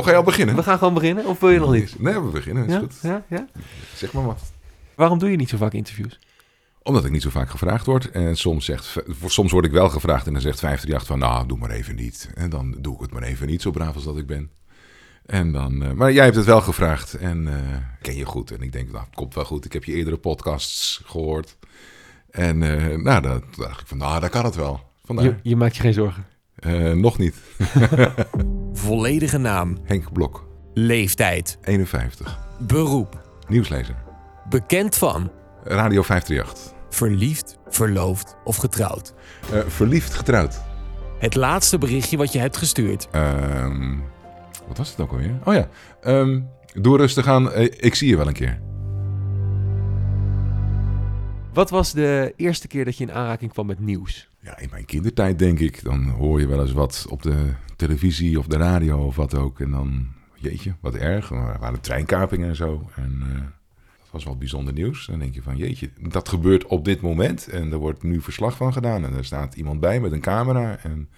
Oh, ga je al beginnen? We gaan gewoon beginnen, of wil je nog niet? Nee, we beginnen. Is Ja? goed. Ja? Ja? Zeg maar wat. Waarom doe je niet zo vaak interviews? Omdat ik niet zo vaak gevraagd word. En soms, zegt, soms word ik wel gevraagd en dan zegt 538 van... nou, doe maar even niet. En dan doe ik het maar even niet, zo braaf als dat ik ben. En dan, eh, maar jij hebt het wel gevraagd en eh, ken je goed. En ik denk, nou, komt wel goed. Ik heb je eerdere podcasts gehoord. En eh, nou, dan dacht ik van, nou, daar kan het wel. Vandaar. Je, je maakt je geen zorgen. Eh, nog niet. Volledige naam, Henk Blok, leeftijd, 51. beroep, Nieuwslezer. bekend van, Radio 538. verliefd, verloofd of getrouwd. Eh, verliefd getrouwd. Het laatste berichtje wat je hebt gestuurd. Ehm, wat was het ook alweer? Oh ja. Ehm, doe rustig aan. Eh, ik zie je wel een keer. Wat was de eerste keer dat je in aanraking kwam met nieuws? Ja, in mijn kindertijd denk ik. Dan hoor je wel eens wat op de televisie of de radio of wat ook. En dan, jeetje, wat erg. Er waren treinkapingen en zo. En eh, dat was wel bijzonder nieuws. Dan denk je van, jeetje, dat gebeurt op dit moment. En er wordt nu verslag van gedaan. En er staat iemand bij met een camera. En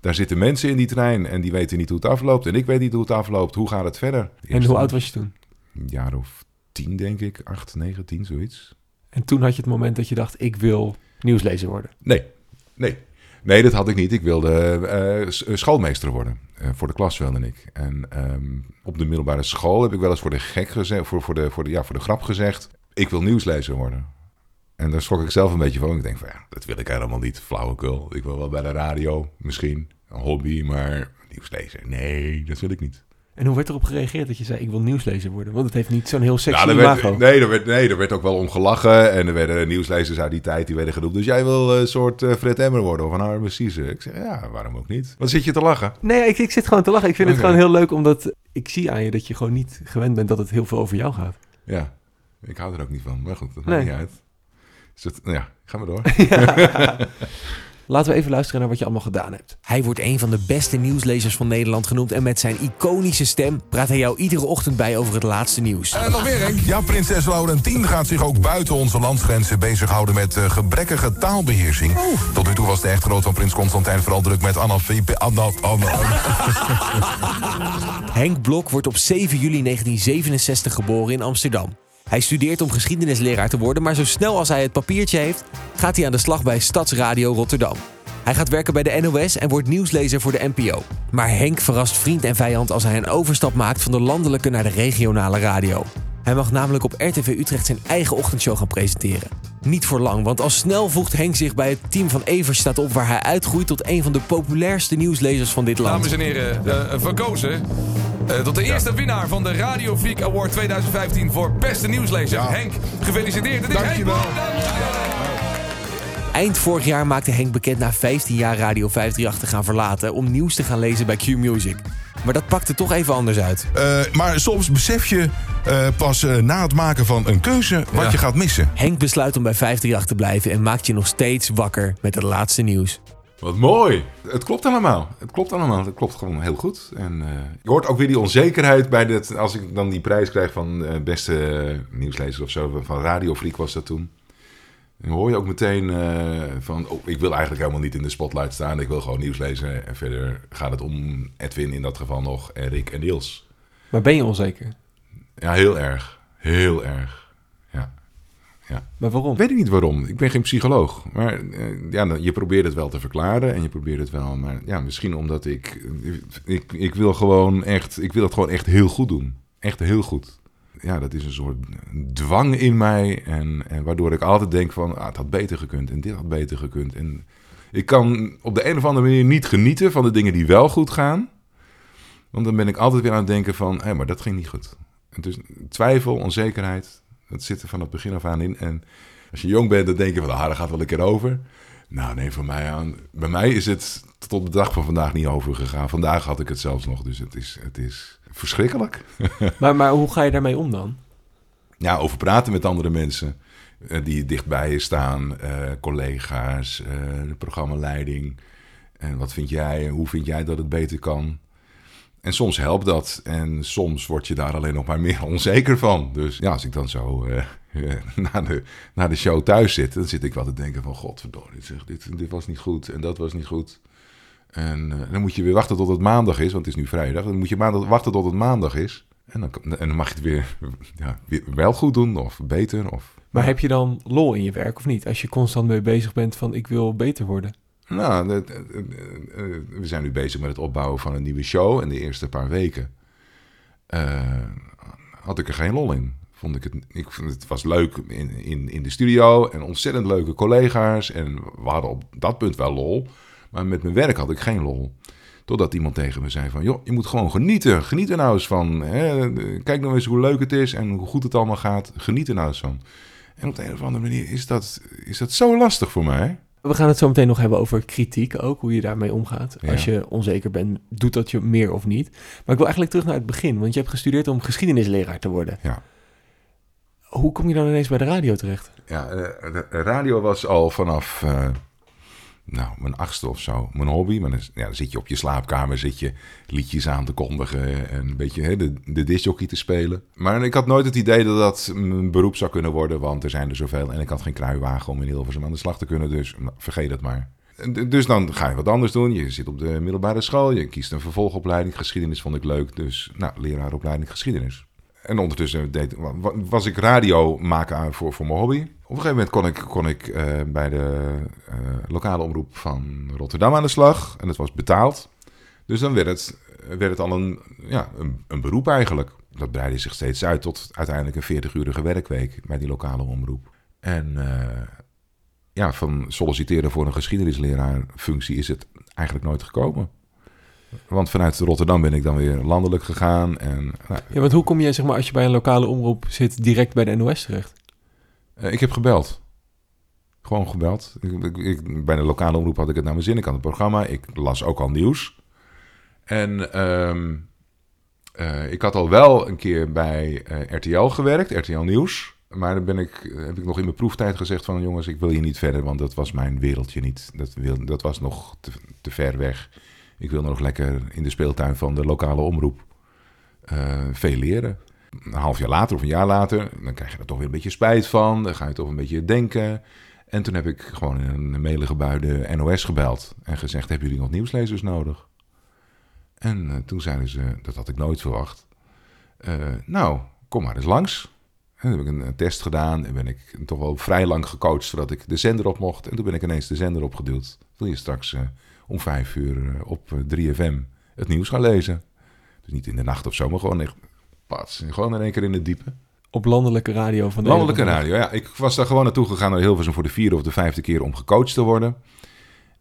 daar zitten mensen in die trein. En die weten niet hoe het afloopt. En ik weet niet hoe het afloopt. Hoe gaat het verder? En hoe oud was je toen? Een jaar of tien, denk ik. Acht, negen, tien, zoiets. En toen had je het moment dat je dacht, ik wil nieuwslezer worden. Nee, nee. Nee, dat had ik niet. Ik wilde eh, s- schoolmeester worden. Eh, voor de klas wilde ik. En ehm, op de middelbare school heb ik wel eens voor de gek gezegd, voor, voor, de, voor, de, ja, voor de grap gezegd, ik wil nieuwslezer worden. En daar schrok ik zelf een beetje van. Ik denk van ja, dat wil ik helemaal niet. Flauwekul. Ik wil wel bij de radio, misschien. Een hobby, maar nieuwslezer. Nee, dat wil ik niet. En hoe werd erop gereageerd dat je zei, ik wil nieuwslezer worden? Want het heeft niet zo'n heel sexy Ja, er imago. werd, nee, er werd, nee, er werd ook wel om gelachen. En er werden nieuwslezers uit die tijd die werden genoemd. Dus jij wil een soort eh, Fred Emmer worden of een Arme. Ik zeg, ja, waarom ook niet? Wat zit je te lachen? Nee, ik, ik zit gewoon te lachen. Ik vind het gewoon heel leuk, omdat ik zie aan je dat je gewoon niet gewend bent dat het heel veel over jou gaat. Ja, ik hou er ook niet van. Maar goed, dat Nee. maakt niet uit. Dus nou ja, gaan we door. Laten we even luisteren naar wat je allemaal gedaan hebt. Hij wordt een van de beste nieuwslezers van Nederland genoemd. En met zijn iconische stem praat hij jou iedere ochtend bij over het laatste nieuws. En nog meer, Henk. Ja, prinses Laurentien gaat zich ook buiten onze landsgrenzen bezighouden met eh, gebrekkige taalbeheersing. Tot nu toe was de echtgenoot van prins Constantijn vooral druk met analfabe... Anna, Anna, Henk Blok wordt op 7 juli 1967 geboren in Amsterdam. Hij studeert om geschiedenisleraar te worden, maar zo snel als hij het papiertje heeft, gaat hij aan de slag bij Stadsradio Rotterdam. Hij gaat werken bij de NOS en wordt nieuwslezer voor de NPO. Maar Henk verrast vriend en vijand als hij een overstap maakt van de landelijke naar de regionale radio. Hij mag namelijk op RTV Utrecht zijn eigen ochtendshow gaan presenteren. Niet voor lang, want al snel voegt Henk zich bij het team van Everstaat op... waar hij uitgroeit tot een van de populairste nieuwslezers van dit land. Dames en heren, eh, verkozen eh, tot de eerste winnaar van de Radio Freak Award 2015 voor beste nieuwslezer. Ja. Henk, gefeliciteerd. Het is Henk Dankjewel. Eind vorig jaar maakte Henk bekend na 15 jaar Radio 538 te gaan verlaten om nieuws te gaan lezen bij Q Music. Maar dat pakte toch even anders uit. Eh, maar soms besef je eh, pas eh, na het maken van een keuze wat Ja. je gaat missen. Henk besluit om bij 538 te blijven en maakt je nog steeds wakker met het laatste nieuws. Wat mooi. Het klopt allemaal. Het klopt allemaal. Het klopt gewoon heel goed. En eh, je hoort ook weer die onzekerheid bij dit. Als ik dan die prijs krijg van eh, beste nieuwslezer of zo. Van Radio Freak was dat toen. Dan hoor je ook meteen eh, van, oh, ik wil eigenlijk helemaal niet in de spotlight staan. Ik wil gewoon nieuws lezen. En verder gaat het om Edwin in dat geval nog, en Rick en Niels. Maar ben je onzeker? Ja, heel erg. Heel erg. Ja. Maar waarom? Weet ik niet waarom. Ik ben geen psycholoog. Maar eh, ja, dan- je probeert het wel te verklaren en je probeert het wel. Maar ja, misschien omdat ik, ik. Ik wil gewoon echt. Ik wil het gewoon echt heel goed doen. Echt heel goed. Ja, dat is een soort dwang in mij. En, en waardoor ik altijd denk van. Ah, het had beter gekund. En dit had beter gekund. En ik kan op de een of andere manier niet genieten van de dingen die wel goed gaan. Want dan ben ik altijd weer aan het denken van. Hé, maar dat ging niet goed. Dus twijfel, onzekerheid. Dat zit er van het begin af aan in. En als je jong bent, dan denk je van, ah, dat gaat wel een keer over. Nou, nee, voor mij aan. Bij mij is het tot op de dag van vandaag niet overgegaan. Vandaag had ik het zelfs nog, dus het is, het is verschrikkelijk. Maar, maar hoe ga je daarmee om dan? Ja, over praten met andere mensen eh, die dichtbij je staan, eh, collega's, eh, de programmaleiding. En wat vind jij, hoe vind jij dat het beter kan? En soms helpt dat en soms word je daar alleen nog maar meer onzeker van. Dus ja, als ik dan zo eh, eh, na, de, na de show thuis zit, dan zit ik wel te denken van... Godverdorie, zeg, dit, dit was niet goed en dat was niet goed. En eh, dan moet je weer wachten tot het maandag is, want het is nu vrijdag. Dan moet je wachten tot het maandag is. En dan, en dan mag je het weer, ja, wel goed doen of beter. Of, Maar heb je dan lol in je werk of niet? Als je constant mee bezig bent van ik wil beter worden. Nou, het- het- eh, we zijn nu bezig met het opbouwen van een nieuwe show. En de eerste paar weken eh, had ik er geen lol in. Vond ik het, ik vond het was leuk in, in, in de studio en ontzettend leuke collega's. En we hadden op dat punt wel lol. Maar met mijn werk had ik geen lol. Totdat iemand tegen me zei van... joh, je moet gewoon genieten. Geniet er nou eens van. Hè? Kijk nou eens hoe leuk het is en hoe goed het allemaal gaat. Geniet er nou eens van. En op de een of andere manier is dat, is dat zo lastig voor mij. We gaan het zo meteen nog hebben over kritiek ook, hoe je daarmee omgaat. Ja. Als je onzeker bent, doet dat je meer of niet. Maar ik wil eigenlijk terug naar het begin, want je hebt gestudeerd om geschiedenisleraar te worden. Ja. Hoe kom je dan ineens bij de radio terecht? Ja, de radio was al vanaf eh, nou, mijn achtste of zo mijn hobby. Maar dan, ja, dan zit je op je slaapkamer, zit je liedjes aan te kondigen en een beetje hè, de, de te spelen. Maar ik had nooit het idee dat dat mijn beroep zou kunnen worden, want er zijn er zoveel. En ik had geen kruiwagen om in Hilversum aan de slag te kunnen, dus vergeet het maar. Dus dan ga je wat anders doen. Je zit op de middelbare school, je kiest een vervolgopleiding. Geschiedenis vond ik leuk, dus nou, leraaropleiding geschiedenis. En ondertussen deed, wa- was ik radio maken voor, voor mijn hobby. Op een gegeven moment kon ik, kon ik eh, bij de eh, lokale omroep van Rotterdam aan de slag. En dat was betaald. Dus dan werd het, werd het al een, ja, een, een beroep eigenlijk. Dat breidde zich steeds uit tot uiteindelijk een 40-urige werkweek bij die lokale omroep. En eh, ja, van solliciteren voor een geschiedenisleraarfunctie is het eigenlijk nooit gekomen. Want vanuit Rotterdam ben ik dan weer landelijk gegaan. En nou, Ja, want hoe kom je, zeg maar, als je bij een lokale omroep zit, direct bij de NOS terecht? Eh, ik heb gebeld. Gewoon gebeld. Ik, ik, ik- bij de lokale omroep had ik het naar mijn zin. Ik had het programma. Ik las ook al nieuws. En ehm, eh, ik had al wel een keer bij eh, RTL gewerkt, RTL Nieuws. Maar dan ben ik, heb ik nog in mijn proeftijd gezegd van... jongens, ik wil hier niet verder, want dat was mijn wereldje niet. Dat, wil, dat was nog te, te ver weg. Ik wil nog lekker in de speeltuin van de lokale omroep eh, veel leren een half jaar later of een jaar later, dan krijg je er toch weer een beetje spijt van. Dan ga je toch een beetje denken. En toen heb ik gewoon in een melige NOS gebeld en gezegd: Hebben jullie nog nieuwslezers nodig? En eh, toen zeiden ze: Dat had ik nooit verwacht. Eh, nou, kom maar eens langs. En heb ik een, test gedaan en ben ik toch wel vrij lang gecoacht zodat ik de zender op mocht. En toen ben ik ineens de zender opgeduwd. Wil je straks om vijf uur eh, op eh, 3FM het nieuws gaan lezen? Dus niet in de nacht of zo, maar gewoon echt Pats, gewoon in één keer in het diepe. Op landelijke radio van de Landelijke radio, ja. Ik was daar gewoon naartoe gegaan naar Hilversum voor de vierde of de vijfde keer om gecoacht te worden.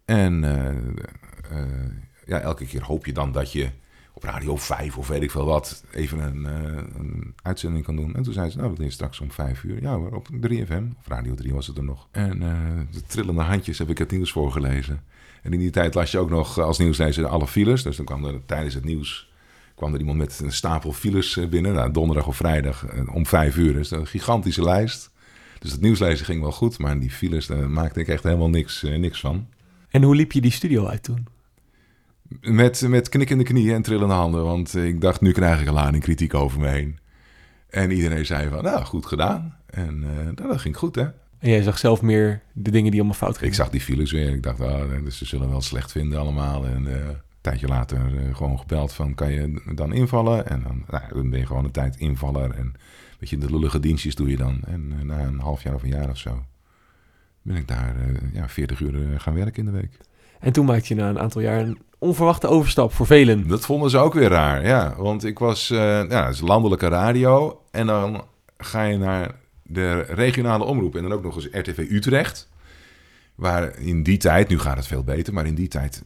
En eh, eh, ja, elke keer hoop je dan dat je op Radio 5 of weet ik veel wat even een, eh, een uitzending kan doen. En toen zei ze, nou dat is straks om vijf uur. Ja hoor, op 3FM, of Radio 3 was het er nog. En eh, de trillende handjes heb ik het nieuws voorgelezen. En in die tijd las je ook nog als nieuwslezer alle files. Dus dan kwam er tijdens het nieuws kwam er iemand met een stapel files eh, binnen. Nou, donderdag of vrijdag eh, om vijf uur. Dus een gigantische lijst. Dus het nieuwslezen ging wel goed, maar die files daar maakte ik echt helemaal niks, eh, niks van. En hoe liep je die studio uit toen? Met, met knikkende knieën en trillende handen, want ik dacht, nu krijg ik een lading kritiek over me heen. En iedereen zei van, nou, goed gedaan. En eh, nou, dat ging goed, hè. En jij zag zelf meer de dingen die allemaal fout gingen. Ik zag die files weer. Ik dacht, ah, dus ze zullen wel slecht vinden allemaal. En eh, een tijdje later eh, gewoon gebeld van, kan je dan invallen? En dan, nou, dan ben je gewoon een tijd invaller. En weet je, de lullige dienstjes doe je dan. En na een half jaar of een jaar of zo... ben ik daar ja, 40 uur gaan werken in de week. En toen maakte je na een aantal jaar een onverwachte overstap voor velen. Dat vonden ze ook weer raar, ja. Want ik was, eh ja, het is landelijke radio. En dan ga je naar de regionale omroep. En dan ook nog eens RTV Utrecht. Waar in die tijd, nu gaat het veel beter, maar in die tijd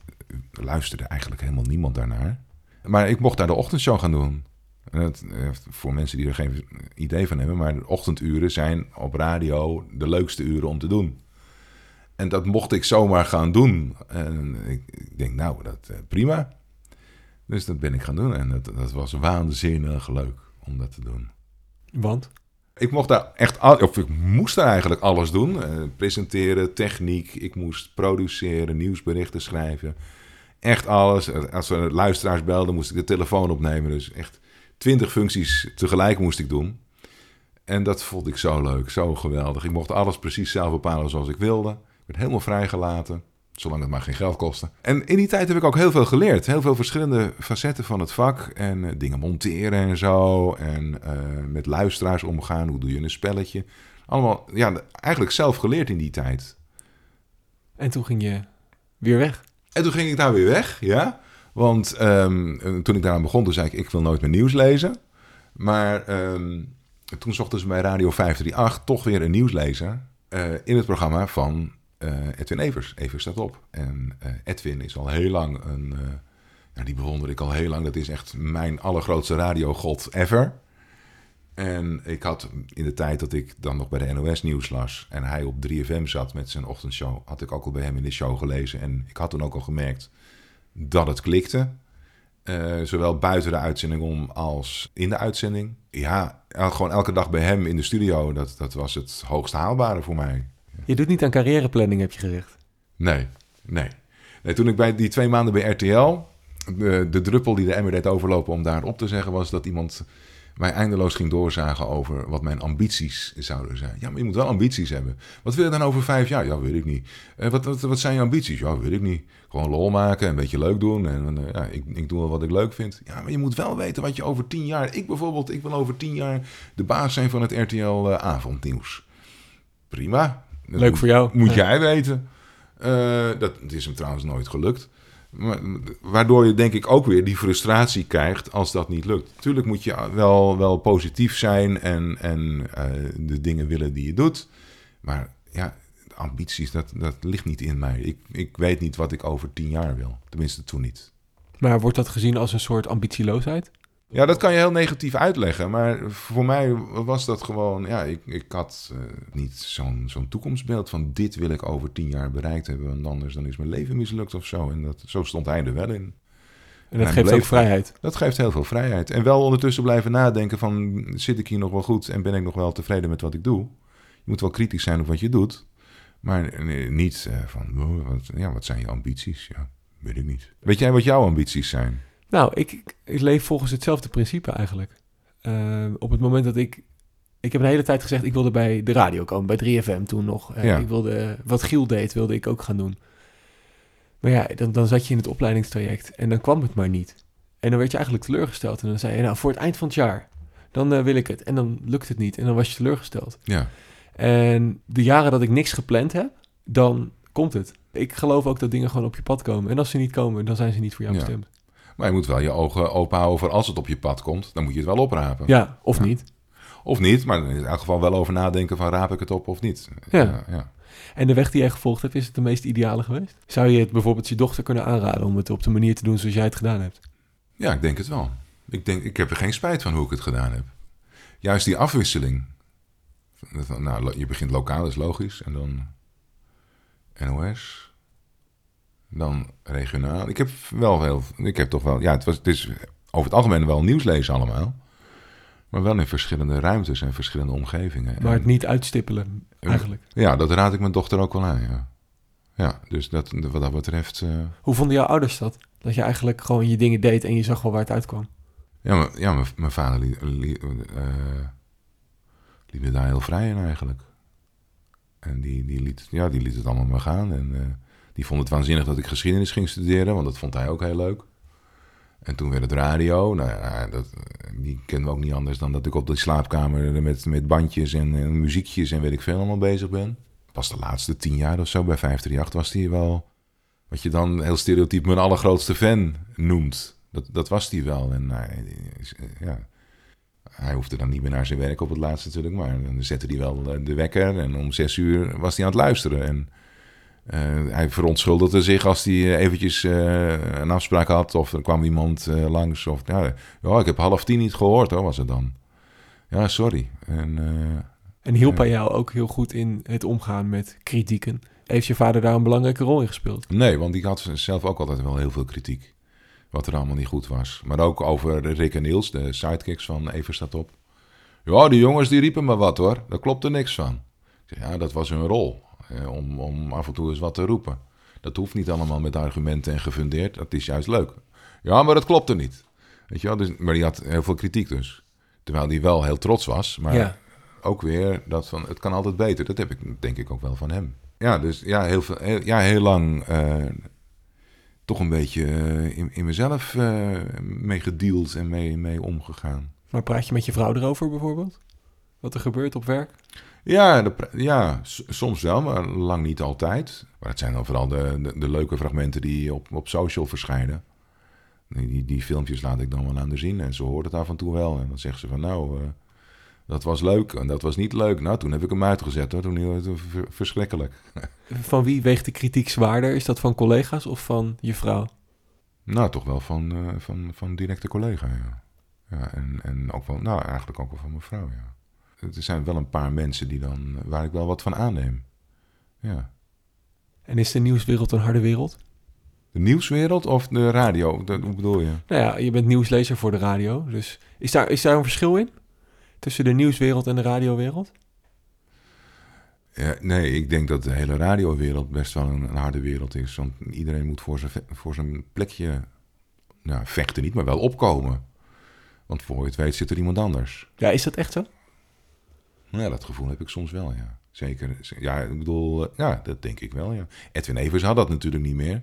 luisterde eigenlijk helemaal niemand daarnaar. Maar ik mocht daar de ochtendshow gaan doen. En dat, eh, voor mensen die er geen idee van hebben, maar de ochtenduren zijn op radio de leukste uren om te doen. En dat mocht ik zomaar gaan doen. En ik, ik denk, nou, dat eh, prima. Dus dat ben ik gaan doen. En dat, dat was waanzinnig leuk om dat te doen. Want? Ik mocht daar echt, al, of ik moest daar eigenlijk alles doen. Eh, presenteren, techniek. Ik moest produceren, nieuwsberichten schrijven. Echt alles. Als er luisteraars belden, moest ik de telefoon opnemen. Dus echt twintig functies tegelijk moest ik doen. En dat vond ik zo leuk, zo geweldig. Ik mocht alles precies zelf bepalen zoals ik wilde. Werd helemaal vrijgelaten. Zolang het maar geen geld kostte. En in die tijd heb ik ook heel veel geleerd. Heel veel verschillende facetten van het vak. En eh, dingen monteren en zo. En eh, met luisteraars omgaan. Hoe doe je een spelletje? Allemaal, ja, eigenlijk zelf geleerd in die tijd. En toen ging je weer weg. En toen ging ik daar weer weg, ja. Want ehm, toen ik daaraan begon, toen zei ik, ik wil nooit meer nieuws lezen. Maar ehm, toen zochten ze bij Radio 538 toch weer een nieuwslezer eh, in het programma van Edwin Evers. Evers staat op. En eh, Edwin is al heel lang een... eh, die bewonder ik al heel lang. Dat is echt mijn allergrootste radiogod ever. En ik had in de tijd dat ik dan nog bij de NOS nieuws las... en hij op 3FM zat met zijn ochtendshow... had ik ook al bij hem in de show gelezen. En ik had toen ook al gemerkt dat het klikte. Eh, zowel buiten de uitzending om als in de uitzending. Ja, gewoon elke dag bij hem in de studio. Dat, dat was het hoogst haalbare voor mij. Je doet niet aan carrièreplanning, heb je gezegd. Nee, nee. nee toen ik bij die twee maanden bij RTL... De, druppel die de emmer deed overlopen om daar op te zeggen... was dat iemand mij eindeloos ging doorzagen over wat mijn ambities zouden zijn. Ja, maar je moet wel ambities hebben. Wat wil je dan over vijf jaar? Ja, weet ik niet. Eh, wat, wat, wat zijn je ambities? Ja, weet ik niet. Gewoon lol maken, een beetje leuk doen. En eh, ja, ik, ik doe wel wat ik leuk vind. Ja, maar je moet wel weten wat je over tien jaar... Ik bijvoorbeeld, ik wil over tien jaar de baas zijn van het RTL-avondnieuws. Prima. Leuk voor jou. Moet Ja. jij weten. Eh, dat het is hem trouwens nooit gelukt. Maar, waardoor je denk ik ook weer die frustratie krijgt als dat niet lukt. Tuurlijk moet je wel, wel positief zijn en, en eh, de dingen willen die je doet. Maar ja, ambities, dat, dat ligt niet in mij. Ik, ik weet niet wat ik over tien jaar wil. Tenminste, toen niet. Maar wordt dat gezien als een soort ambitieloosheid? Ja, dat kan je heel negatief uitleggen. Maar voor mij was dat gewoon... Ja, ik, ik had eh, niet zo'n zo'n toekomstbeeld van... dit wil ik over tien jaar bereikt hebben... want anders dan is mijn leven mislukt of zo. En dat, zo stond hij er wel in. En dat geeft ook vrijheid. Dat geeft heel veel vrijheid. En wel ondertussen blijven nadenken van... zit ik hier nog wel goed en ben ik nog wel tevreden met wat ik doe? Je moet wel kritisch zijn op wat je doet. Maar niet eh, van... oh, wat, ja, wat zijn je ambities? Ja, weet ik niet. Weet jij wat jouw ambities zijn? Nou, ik, ik, ik leef volgens hetzelfde principe eigenlijk. Eh, op het moment dat ik... Ik heb een hele tijd gezegd, ik wilde bij de radio komen, bij 3FM toen nog. Eh, Ja. Ik wilde, wat Giel deed, wilde ik ook gaan doen. Maar ja, dan, dan zat je in het opleidingstraject en dan kwam het maar niet. En dan werd je eigenlijk teleurgesteld. En dan zei je, nou, voor het eind van het jaar, dan eh, wil ik het. En dan lukt het niet en dan was je teleurgesteld. Ja, En de jaren dat ik niks gepland heb, dan komt het. Ik geloof ook dat dingen gewoon op je pad komen. En als ze niet komen, dan zijn ze niet voor jou Ja. bestemd. Maar je moet wel je ogen open houden voor als het op je pad komt. Dan moet je het wel oprapen. Ja, of Ja. niet. Of niet, maar in elk geval wel over nadenken van raap ik het op of niet. Ja. ja. En de weg die jij gevolgd hebt, is het de meest ideale geweest? Zou je het bijvoorbeeld je dochter kunnen aanraden om het op de manier te doen zoals jij het gedaan hebt? Ja, ik denk het wel. Ik, denk, ik heb er geen spijt van hoe ik het gedaan heb. Juist die afwisseling. Nou, je begint lokaal, is logisch. En dan NOS. Dan regionaal. Ik heb wel heel... Ik heb toch wel... Ja, het, was, het is over het algemeen wel nieuws lezen allemaal. Maar wel in verschillende ruimtes en verschillende omgevingen. Maar het niet uitstippelen, eigenlijk. Ja, dat raad ik mijn dochter ook wel aan, ja. Ja, dus dat, wat dat betreft... eh, Hoe vonden jouw ouders dat? Dat je eigenlijk gewoon je dingen deed en je zag wel waar het uitkwam. Ja, maar, ja mijn, vader liet, liet, eh, liet me daar heel vrij in eigenlijk. En die, die, liet, ja, die liet het allemaal maar gaan. En eh, die vond het waanzinnig dat ik geschiedenis ging studeren, want dat vond hij ook heel leuk. En toen werd het radio. Nou ja, dat, die kennen we ook niet anders dan dat ik op de slaapkamer met, met bandjes en, muziekjes en weet ik veel allemaal bezig ben. Pas de laatste tien jaar of zo bij 538 was hij wel wat je dan heel stereotyp mijn allergrootste fan noemt. Dat, dat was hij wel. En is- ja, hij hoefde dan niet meer naar zijn werk op het laatste natuurlijk. Maar dan zette hij wel de wekker. En om zes uur was hij aan het luisteren. En eh, hij verontschuldigde zich als hij eh, eventjes eh, een afspraak had. Of er kwam iemand langs. Of, ja, ik heb half tien niet gehoord hoor, was het dan. Ja, sorry. En, En hielp hij jou ook heel goed in het omgaan met kritieken? Heeft je vader daar een belangrijke rol in gespeeld? Nee, want die had zelf ook altijd wel heel veel kritiek. Wat er allemaal niet goed was. Maar ook over Rick en Niels, de sidekicks van Even staat op. Ja, die jongens die riepen maar wat hoor. Daar klopte niks van. Ik ja, dat was hun rol. Eh, om, om af en toe eens wat te roepen. Dat hoeft niet allemaal met argumenten en gefundeerd. Dat is juist leuk. Ja, maar dat klopte niet. Weet je wel? Dus, maar die had heel veel kritiek dus. Terwijl die wel heel trots was. Maar Ja. ook weer dat van, het kan altijd beter. Dat heb ik denk ik ook wel van hem. Ja, dus ja, heel, veel, heel- ja, heel lang eh, toch een beetje eh, in, in mezelf eh, mee gedeeld en mee, mee omgegaan. Maar praat je met je vrouw erover bijvoorbeeld? Wat er gebeurt op werk? Ja, de, ja soms wel, maar lang niet altijd. Maar het zijn dan vooral de, de, de leuke fragmenten die op, op social verschijnen. Die, die, die filmpjes laat ik dan wel aan de zien en ze hoort het af en toe wel. En dan zegt ze van nou, eh, dat was leuk en dat was niet leuk. Nou, toen heb ik hem uitgezet hoor, toen was het ver- verschrikkelijk. Van wie weegt de kritiek zwaarder? Is dat van collega's of van je vrouw? Nou, toch wel van, eh, van, van directe collega, ja. ja en, en ook wel, nou, eigenlijk ook wel van mijn vrouw, ja. Er zijn wel een paar mensen die dan, waar ik wel wat van aanneem. Ja. En is de nieuwswereld een harde wereld? De nieuwswereld of de radio? Dat, hoe bedoel je? Nou ja, je bent nieuwslezer voor de radio. Dus is daar, is daar een verschil in? Tussen de nieuwswereld en de radiowereld? Ja, nee, ik denk dat de hele radiowereld best wel een, een harde wereld is. Want iedereen moet voor zijn, voor zijn plekje nou, vechten niet, maar wel opkomen. Want voor je het weet zit er iemand anders. Ja, is dat echt zo? Nou Ja, dat gevoel heb ik soms wel, ja. Zeker. Ja, ik bedoel, eh, ja, dat denk ik wel, ja. Edwin Evers had dat natuurlijk niet meer.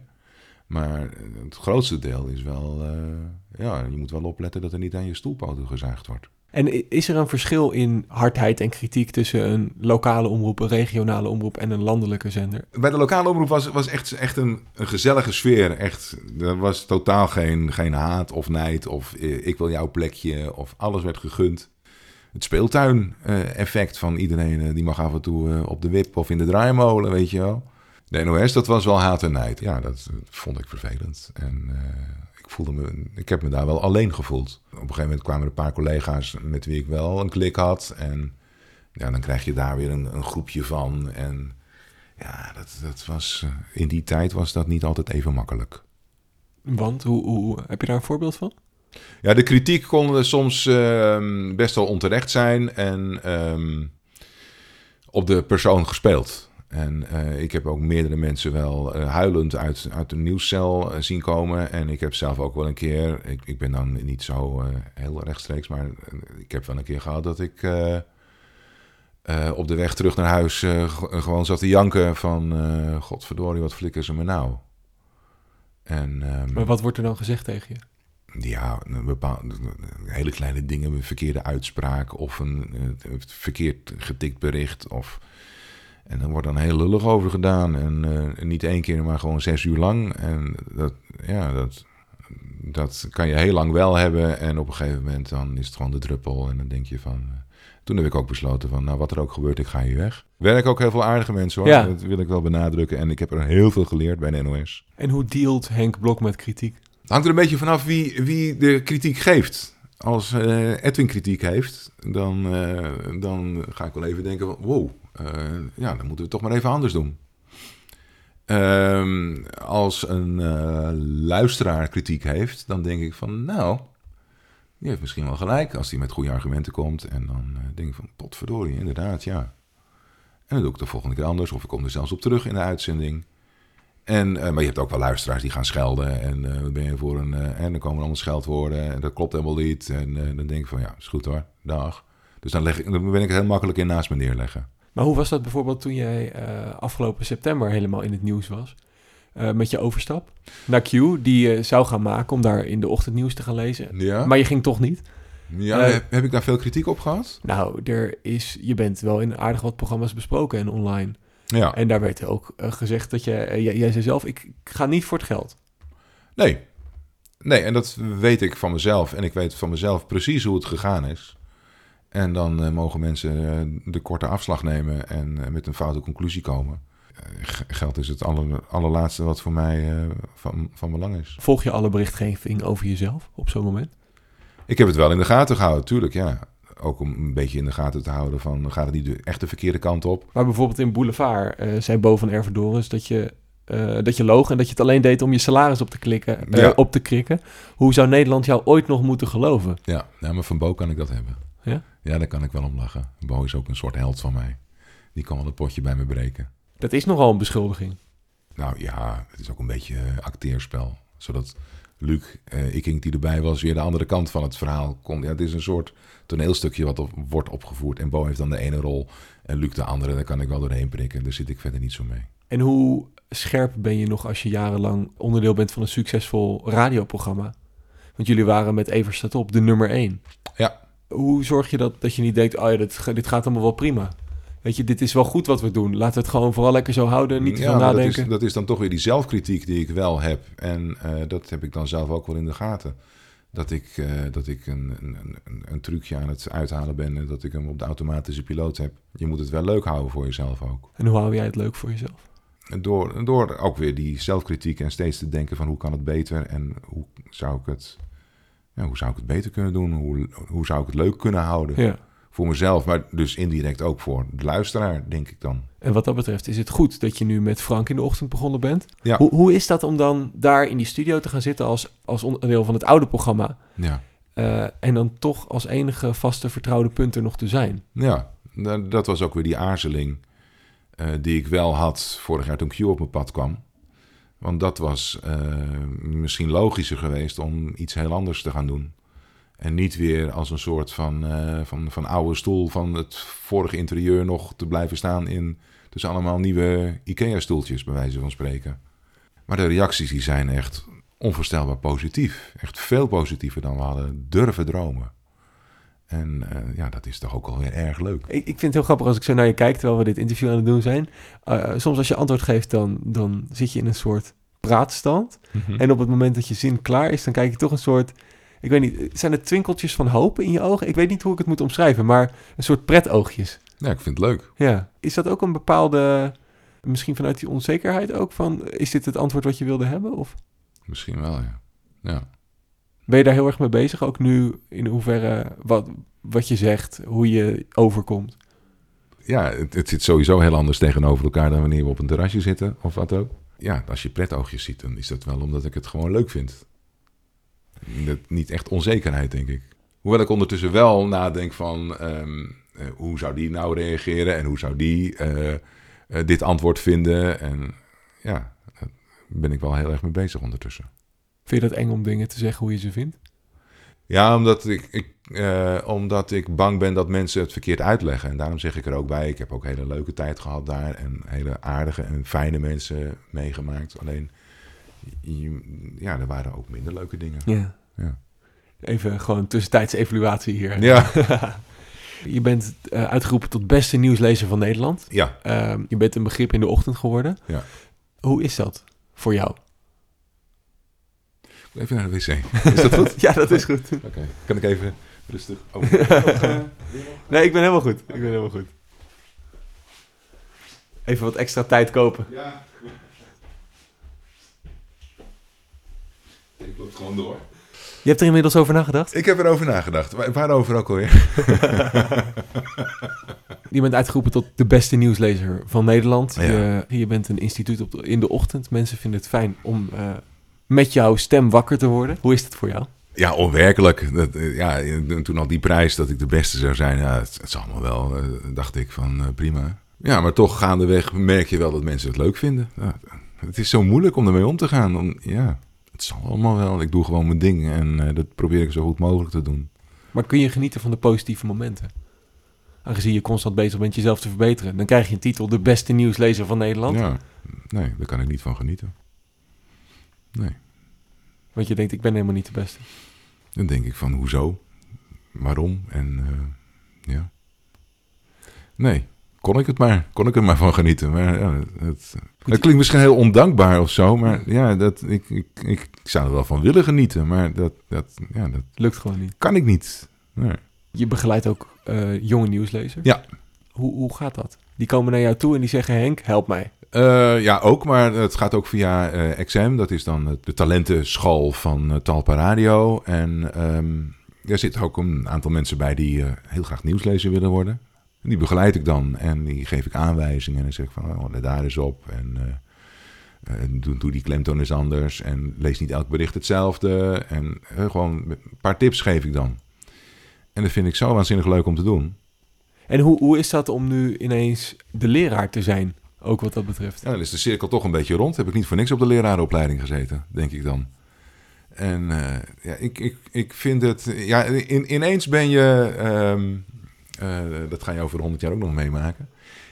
Maar eh, het grootste deel is wel, eh, ja, je moet wel opletten dat er niet aan je stoelpoten gezaagd wordt. En is er een verschil in hardheid en kritiek tussen een lokale omroep, een regionale omroep en een landelijke zender? Bij de lokale omroep was, was echt, echt een, een gezellige sfeer. Echt, er was totaal geen, geen haat of nijd of eh, ik wil jouw plekje of alles werd gegund. Het speeltuin-effect van iedereen eh, die mag af en toe eh, op de wip of in de draaimolen, weet je wel. De NOS, dat was wel haat en nijd. Ja, dat eh, vond ik vervelend. En eh, ik, voelde me, ik heb me daar wel alleen gevoeld. Op een gegeven moment kwamen er een paar collega's met wie ik wel een klik had. En ja, dan krijg je daar weer een, een groepje van. En ja, dat, dat was, eh, in die tijd was dat niet altijd even makkelijk. Want, hoe, hoe, heb je daar een voorbeeld van? Ja, de kritiek kon soms ehm, best wel onterecht zijn en ehm, op de persoon gespeeld. En eh, ik heb ook meerdere mensen wel eh, huilend uit, uit de nieuwscel eh, zien komen. En ik heb zelf ook wel een keer, ik, ik ben dan niet zo heel rechtstreeks, maar ik heb wel een keer gehad dat ik op de weg terug naar huis gewoon zat te janken van, godverdorie, wat flikken ze me nou? En, ehm, Maar wat wordt er dan gezegd tegen je? Ja, een bepaalde hele kleine dingen, een verkeerde uitspraak of een, eh, verkeerd getikt bericht. Of, en dan wordt dan heel lullig over gedaan. En eh, niet één keer, maar gewoon zes uur lang. En dat, ja, dat, dat kan je heel lang wel hebben. En op een gegeven moment dan is het gewoon de druppel. En dan denk je van... eh, toen heb ik ook besloten van, nou wat er ook gebeurt, ik ga hier weg. Werk ook heel veel aardige mensen hoor, Ja. dat wil ik wel benadrukken. En ik heb er heel veel geleerd bij de NOS. En hoe dealt Henk Blok met kritiek? Hangt er een beetje vanaf wie, wie de kritiek geeft. Als eh, Edwin kritiek heeft, dan, eh, dan ga ik wel even denken: van, wow, eh, ja, dan moeten we het toch maar even anders doen. Ehm, als een luisteraar kritiek heeft, dan denk ik van, nou, die heeft misschien wel gelijk als hij met goede argumenten komt. En dan denk ik van, potverdorie, inderdaad, ja. En dan doe ik de volgende keer anders, of ik kom er zelfs op terug in de uitzending. En, eh, maar je hebt ook wel luisteraars die gaan schelden. En eh, wat ben je voor een. eh, en dan komen er allemaal scheldwoorden. En dat klopt helemaal niet. En eh, dan denk ik van ja, is goed hoor. Dag. Dus dan, leg ik, dan ben ik het heel makkelijk in naast me neerleggen. Maar hoe was dat bijvoorbeeld toen jij eh, afgelopen september helemaal in het nieuws was? Eh, met je overstap naar Q, die je zou gaan maken om daar in de ochtendnieuws te gaan lezen. Ja, Maar je ging toch niet? ja eh, heb, heb ik daar veel kritiek op gehad? Nou, er is, je bent wel in aardig wat programma's besproken en online. Ja. En daar werd ook eh, gezegd dat je, eh, jij, jij zei zelf, ik, ga niet voor het geld. Nee. Nee, en dat weet ik van mezelf. En ik weet van mezelf precies hoe het gegaan is. En dan eh, mogen mensen de korte afslag nemen en met een foute conclusie komen. Geld is het aller, allerlaatste wat voor mij van, van belang is. Volg je alle berichtgeving over jezelf op zo'n moment? Ik heb het wel in de gaten gehouden, tuurlijk, ja. Ook om een beetje in de gaten te houden van, gaat het niet de, echt de verkeerde kant op? Maar bijvoorbeeld in Boulevard eh, zei Bo van Ervedorens dat je, eh, dat je loog en dat je het alleen deed om je salaris op te, klikken, Ja. op te krikken. Hoe zou Nederland jou ooit nog moeten geloven? Ja, ja, maar van Bo kan ik dat hebben. Ja? Ja, daar kan ik wel om lachen. Bo is ook een soort held van mij. Die kan wel een potje bij me breken. Dat is nogal een beschuldiging. Nou ja, het is ook een beetje acteerspel. Zodat Luc, eh Ikink die erbij was, weer de andere kant van het verhaal kon. Ja, het is een soort toneelstukje wat op, wordt opgevoerd. En Bo heeft dan de ene rol en Luc de andere. Daar kan ik wel doorheen prikken. Daar zit ik verder niet zo mee. En hoe scherp ben je nog als je jarenlang onderdeel bent van een succesvol radioprogramma? Want jullie waren met Evers staat op de nummer één. Ja. Hoe zorg je dat, dat je niet denkt, oh ja, dit, dit gaat allemaal wel prima. Weet je, dit is wel goed wat we doen. Laten we het gewoon vooral lekker zo houden. Niet te veel maar dat nadenken. is, dat is dan toch weer die zelfkritiek die ik wel heb. En eh, dat heb ik dan zelf ook wel in de gaten. Dat ik, eh, dat ik een, een, een, een trucje aan het uithalen ben en dat ik hem op de automatische piloot heb. Je moet het wel leuk houden voor jezelf ook. En hoe hou jij het leuk voor jezelf? Door, door ook weer die zelfkritiek en steeds te denken van hoe kan het beter en hoe zou ik het, ja, hoe zou ik het beter kunnen doen? Hoe, hoe zou ik het leuk kunnen houden? Ja. Voor mezelf, maar dus indirect ook voor de luisteraar, denk ik dan. En wat dat betreft is het goed dat je nu met Frank in de ochtend begonnen bent. Ja. Hoe, hoe is dat om dan daar in die studio te gaan zitten als, als onderdeel van het oude programma? Ja. eh, en dan toch als enige vaste vertrouwde punt er nog te zijn? Ja, da- dat was ook weer die aarzeling eh, die ik wel had vorig jaar toen Q op mijn pad kwam. Want dat was eh, misschien logischer geweest om iets heel anders te gaan doen. En niet weer als een soort van, eh, van, van oude stoel van het vorige interieur nog te blijven staan in tussen allemaal nieuwe IKEA-stoeltjes, bij wijze van spreken. Maar de reacties die zijn echt onvoorstelbaar positief. Echt veel positiever dan we hadden durven dromen. En eh, ja, dat is toch ook alweer erg leuk. Ik, ik vind het heel grappig als ik zo naar je kijk terwijl we dit interview aan het doen zijn. Eh, soms als je antwoord geeft, dan, dan zit je in een soort praatstand. En op het moment dat je zin klaar is, dan kijk je toch een soort... Ik weet niet, zijn het twinkeltjes van hoop in je ogen? Ik weet niet hoe ik het moet omschrijven, maar een soort pretoogjes. Ja, ik vind het leuk. Ja. Is dat ook een bepaalde... Misschien vanuit die onzekerheid ook van... Is dit het antwoord wat je wilde hebben? Of Misschien wel, ja. Ja, ben je daar heel erg mee bezig? Ook nu in hoeverre wat, wat je zegt, hoe je overkomt? ja het, het zit sowieso heel anders tegenover elkaar dan wanneer we op een terrasje zitten of wat ook. Ja, als je pretoogjes ziet, dan is dat wel omdat ik het gewoon leuk vind. Dat, niet echt onzekerheid, denk ik. Hoewel ik ondertussen wel nadenk van ehm, eh, hoe zou die nou reageren en hoe zou die eh, eh, dit antwoord vinden. En ja, daar ben ik wel heel erg mee bezig ondertussen. Vind je dat eng om dingen te zeggen hoe je ze vindt? Ja, omdat ik, ik, omdat ik bang ben dat mensen het verkeerd uitleggen. En daarom zeg ik er ook bij, ik heb ook hele leuke tijd gehad daar. En hele aardige en fijne mensen meegemaakt. Alleen, ja, er waren ook minder leuke dingen. Ja. Ja. Even gewoon tussentijdse evaluatie hier. Ja, Je bent eh, uitgeroepen tot beste nieuwslezer van Nederland. ja. Ehm, je bent een begrip in de ochtend geworden. Ja. Hoe is dat voor jou? Even naar de wc. Is dat goed? ja, dat is goed. Oké, kan ik even rustig... Oh. Nee, ik ben helemaal goed. Ik ben helemaal goed. Even wat extra tijd kopen. Ja. Ik loop gewoon door. Je hebt er inmiddels over nagedacht? Ik heb erover nagedacht. Waar- Waarover ook alweer? Je bent uitgeroepen tot de beste nieuwslezer van Nederland. Ja. Je, je bent een instituut op de- in de ochtend. Mensen vinden het fijn om eh, met jouw stem wakker te worden. Hoe is dat voor jou? Ja, onwerkelijk. Dat, eh, ja, en toen al die prijs dat ik de beste zou zijn, ja, het, het is allemaal wel, eh, dacht ik van prima. Ja, maar toch gaandeweg merk je wel dat mensen het leuk vinden. Ja, het is zo moeilijk om ermee om te gaan. Om, ja, het zal allemaal wel. Ik doe gewoon mijn ding en eh, dat probeer ik zo goed mogelijk te doen. Maar kun je genieten van de positieve momenten? Aangezien je constant bezig bent jezelf te verbeteren. Dan krijg je een titel de beste nieuwslezer van Nederland. Ja, nee, daar kan ik niet van genieten. Nee, Want je denkt, ik ben helemaal niet de beste. dan denk ik van hoezo, waarom en eh, ja. Nee, kon ik het maar, kon ik er maar van genieten. Maar ja, het, het klinkt misschien heel ondankbaar of zo, maar ja, dat, ik, ik, ik zou er wel van willen genieten, maar dat, dat, ja, dat Lukt gewoon niet. kan ik niet. Nee. Je begeleidt ook eh, jonge nieuwslezers. Ja. Hoe, hoe gaat dat? Die komen naar jou toe en die zeggen, Henk, help mij. Eh, ja, ook, maar het gaat ook via eh XM. Dat is dan de talentenschool van Talpa Radio. En ehm er zitten ook een aantal mensen bij die heel graag nieuwslezer willen worden. En die begeleid ik dan en die geef ik aanwijzingen. En dan zeg ik van, oh, let daar eens op. En eh, eh, doe, doe die klemtoon eens anders. En lees niet elk bericht hetzelfde. En eh, gewoon een paar tips geef ik dan. En dat vind ik zo waanzinnig leuk om te doen. En hoe, hoe is dat om nu ineens de leraar te zijn? Ook wat dat betreft. Ja, dan is de cirkel toch een beetje rond. Heb ik niet voor niks op de lerarenopleiding gezeten, denk ik dan. En ja, ik, ik, ik vind het... Ja, in, ineens ben je... ehm, eh, dat ga je over honderd jaar ook nog meemaken.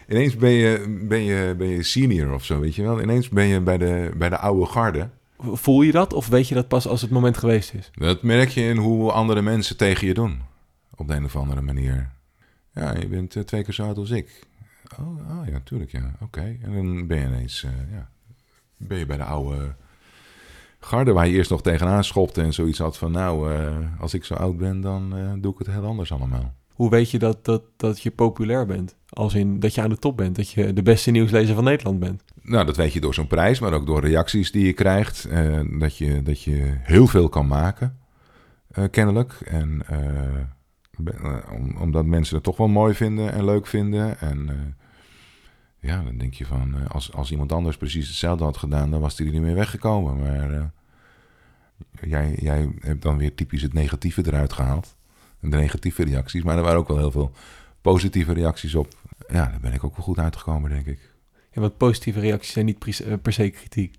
ineens ben je, ben, je, ben je senior of zo, weet je wel. Ineens ben je bij de, bij de oude garde. Voel je dat of weet je dat pas als het moment geweest is? Dat merk je in hoe andere mensen tegen je doen. Op de een of andere manier. Ja, je bent eh, twee keer zo oud als ik. Oh, oh ja, tuurlijk, ja. Oké. En dan ben je ineens, eh, ja, ben je bij de oude garde waar je eerst nog tegenaan schopte en zoiets had van, nou, als ik zo oud ben, dan doe ik het heel anders allemaal. Hoe weet je dat, dat, dat je populair bent? Als in dat je aan de top bent, dat je de beste nieuwslezer van Nederland bent. Nou, dat weet je door zo'n prijs, maar ook door reacties die je krijgt. eh, dat, je, dat je heel veel kan maken, eh, kennelijk. En eh, omdat mensen het toch wel mooi vinden en leuk vinden. En ja, dan denk je van, als, als iemand anders precies hetzelfde had gedaan, dan was hij er niet meer weggekomen. Maar jij, jij hebt dan weer typisch het negatieve eruit gehaald. En de negatieve reacties. Maar er waren ook wel heel veel positieve reacties op. Ja, daar ben ik ook wel goed uitgekomen, denk ik. Ja, want positieve reacties zijn niet eh, per se kritiek.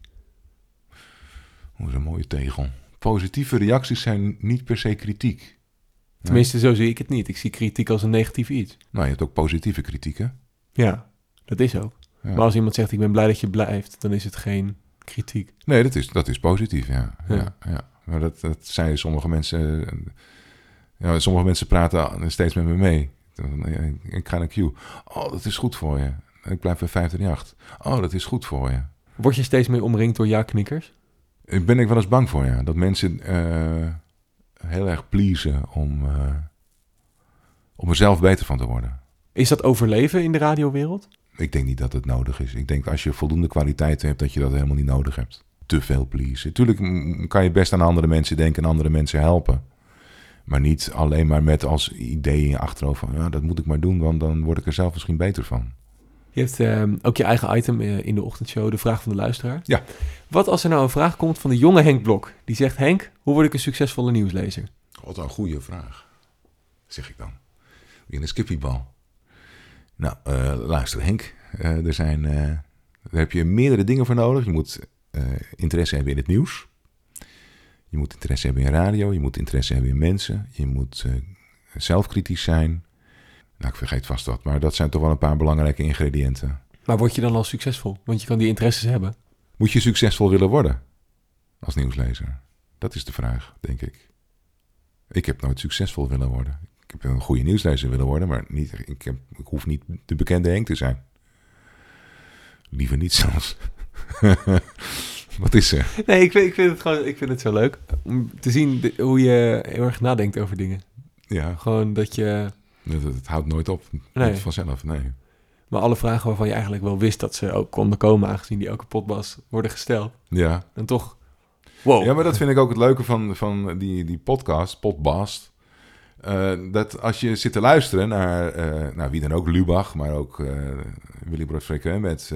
Hoe is een mooie tegel. Positieve reacties zijn niet per se kritiek. Tenminste, zo zie ik het niet. Ik zie kritiek als een negatief iets. Nou, je hebt ook positieve kritiek, hè? Ja, dat is ook. Ja. Maar als iemand zegt, ik ben blij dat je blijft, dan is het geen kritiek. Nee, dat is, dat is positief, ja. ja. Ja. ja, Maar dat, dat zijn sommige mensen... Ja, sommige mensen praten steeds met me mee. Ik ga naar Q. Oh, dat is goed voor je. Ik blijf bij 538. Oh, dat is goed voor je. Word je steeds meer omringd door ja-knikkers? Ik ben ik wel eens bang voor, ja. Dat mensen eh, heel erg pleasen om, eh, om er zelf beter van te worden. Is dat overleven in de radiowereld? Ik denk niet dat het nodig is. Ik denk als je voldoende kwaliteit hebt, dat je dat helemaal niet nodig hebt. Te veel pleasen. Tuurlijk kan je best aan andere mensen denken en andere mensen helpen. Maar niet alleen maar met als idee in je achterhoofd van... Ja, dat moet ik maar doen, want dan word ik er zelf misschien beter van. Je hebt ehm, ook je eigen item eh, in de ochtendshow, de vraag van de luisteraar. Ja. Wat als er nou een vraag komt van de jonge Henk Blok? Die zegt, Henk, hoe word ik een succesvolle nieuwslezer? Wat een goede vraag, zeg ik dan. Weer een skippiebal. Nou, eh, luister Henk. Eh, er, zijn, eh, daar heb je meerdere dingen voor nodig. Je moet eh, interesse hebben in het nieuws. Je moet interesse hebben in radio. Je moet interesse hebben in mensen. Je moet eh, zelfkritisch zijn. Nou, ik vergeet vast wat. Maar dat zijn toch wel een paar belangrijke ingrediënten. Maar word je dan al succesvol? Want je kan die interesses hebben. Moet je succesvol willen worden als nieuwslezer? Dat is de vraag, denk ik. Ik heb nooit succesvol willen worden. Ik heb een goede nieuwslezer willen worden, maar niet, ik, heb, ik hoef niet de bekende Henk te zijn. Liever niet zelfs. Wat is er? Nee, ik vind, ik vind, het, gewoon, ik vind het zo leuk om te zien de- hoe je heel erg nadenkt over dingen. Ja, Gewoon dat je... het, het houdt nooit op. Nee. Niet vanzelf, nee. Maar alle vragen waarvan je eigenlijk wel wist dat ze ook konden komen... aangezien die elke potbas worden gesteld. Ja. En toch... Wow. Ja, maar dat vind ik ook het leuke van, van die, die podcast, Podbast. Eh, dat als je zit te luisteren naar, nou, wie dan ook, Lubach, maar ook eh Willy Brood Frequent met...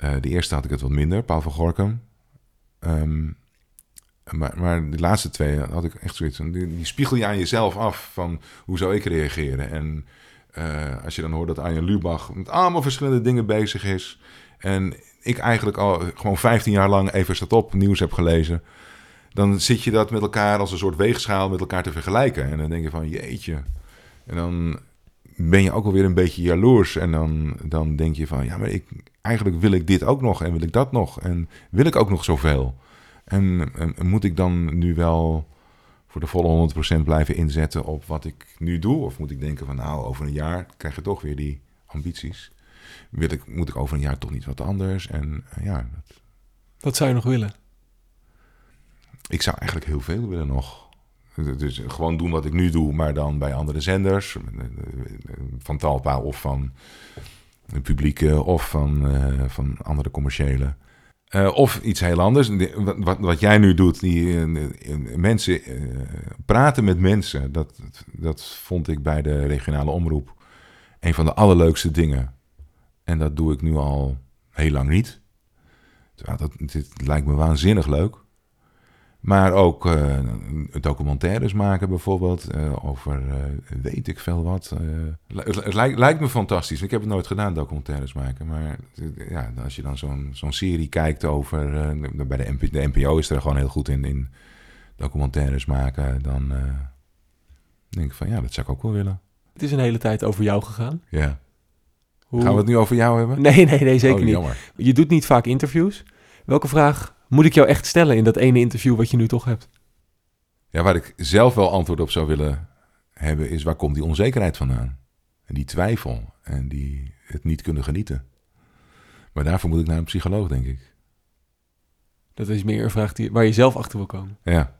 eh, de eerste had ik het wat minder, Paul van Gorkum. Ehm, maar, maar de laatste twee had ik echt zoiets die spiegel je aan jezelf af van hoe zou ik reageren. En eh, als je dan hoort dat Arjen Lubach met allemaal verschillende dingen bezig is... en ik eigenlijk al gewoon 15 jaar lang even staat op nieuws heb gelezen... dan zit je dat met elkaar als een soort weegschaal met elkaar te vergelijken. En dan denk je van jeetje. En dan ben je ook alweer een beetje jaloers. En dan, dan denk je van ja, maar ik, eigenlijk wil ik dit ook nog en wil ik dat nog. En wil ik ook nog zoveel. En, en, en moet ik dan nu wel voor de volle 100% blijven inzetten op wat ik nu doe? Of moet ik denken van nou, over een jaar krijg je toch weer die ambities. Wil ik, moet ik over een jaar toch niet wat anders? En eh, ja, dat, Wat zou je nog willen? ik zou eigenlijk heel veel willen nog. Dus gewoon doen wat ik nu doe, maar dan bij andere zenders. Van Talpa of van een publieke of van, eh, van andere commerciële. Eh, of iets heel anders. Wat, wat, jij nu doet, die eh, mensen praten met mensen. Dat, dat vond ik bij de regionale omroep een van de allerleukste dingen. En dat doe ik nu al heel lang niet. Terwijl dat, dit lijkt me waanzinnig leuk. Maar ook eh, documentaires maken bijvoorbeeld. eh, over eh, weet ik veel wat. het, het lijkt, lijkt me fantastisch. Ik heb het nooit gedaan, documentaires maken. Maar ja, als je dan zo'n zo'n serie kijkt over... bij de, MP, de NPO is er gewoon heel goed in, in documentaires maken. Dan denk ik van ja, dat zou ik ook wel willen. Het is een hele tijd over jou gegaan. Ja. Hoe... Gaan we het nu over jou hebben? Nee, nee, nee, zeker oh, niet. Je doet niet vaak interviews. Welke vraag moet ik jou echt stellen in dat ene interview wat je nu toch hebt? Ja, waar ik zelf wel antwoord op zou willen hebben, is waar komt die onzekerheid vandaan? En die twijfel en die het niet kunnen genieten. Maar daarvoor moet ik naar een psycholoog, denk ik. Dat is meer een vraag die, waar je zelf achter wil komen. Ja.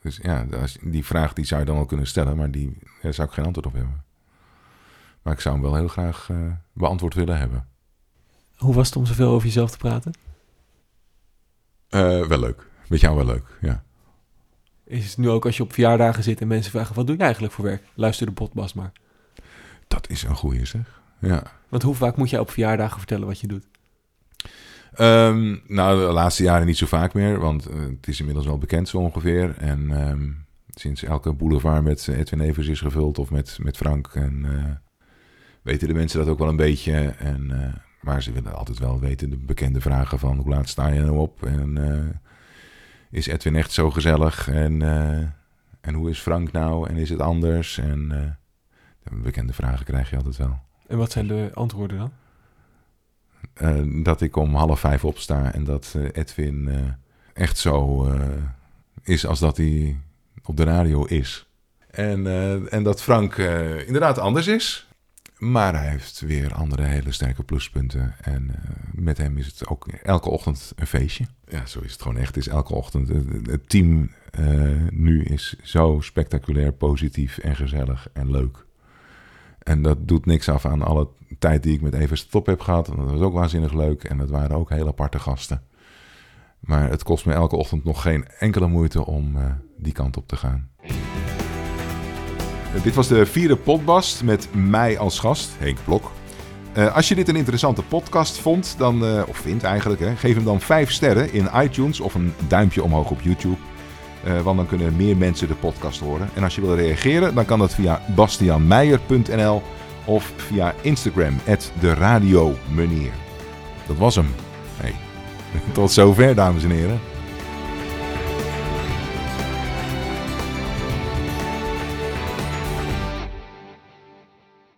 Dus ja, die vraag die zou je dan wel kunnen stellen, maar die daar zou ik geen antwoord op hebben. Maar ik zou hem wel heel graag eh, beantwoord willen hebben. Hoe was het om zoveel over jezelf te praten? Eh, wel leuk. Met jou wel leuk, ja. Is het nu ook als je op verjaardagen zit en mensen vragen... wat doe je eigenlijk voor werk? Luister de podcast maar. Dat is een goeie zeg. Ja. Want hoe vaak moet jij op verjaardagen vertellen wat je doet? Ehm, nou, de laatste jaren niet zo vaak meer, want eh, het is inmiddels wel bekend zo ongeveer. En ehm, sinds elke boulevard met Edwin Evers is gevuld of met, met Frank, en, eh, weten de mensen dat ook wel een beetje. En, maar ze willen altijd wel weten de bekende vragen van hoe laat sta je nou op? En eh, is Edwin echt zo gezellig? En, eh, en hoe is Frank nou? En is het anders? En eh, de bekende vragen krijg je altijd wel. En wat zijn de antwoorden dan? Dat ik om half vijf opsta en dat Edwin echt zo is als dat hij op de radio is. En, en dat Frank inderdaad anders is. Maar hij heeft weer andere hele sterke pluspunten. En eh, met hem is het ook elke ochtend een feestje. Ja, zo is het gewoon echt. Het is elke ochtend. Het, team eh, nu is zo spectaculair, positief en gezellig en leuk. En dat doet niks af aan alle tijd die ik met Evers Top heb gehad. Dat was ook waanzinnig leuk. En dat waren ook heel aparte gasten. Maar het kost me elke ochtend nog geen enkele moeite om eh, die kant op te gaan. Dit was de vierde podcast met mij als gast, Henk Blok. Eh, als je dit een interessante podcast vond, dan, eh, of vindt eigenlijk, geef hem dan vijf sterren in iTunes of een duimpje omhoog op YouTube. Eh, want dan kunnen meer mensen de podcast horen. En als je wil reageren, dan kan dat via bastianmeijer.nl of via Instagram, de radio meneer. Dat was hem. Hey. Tot zover, dames en heren.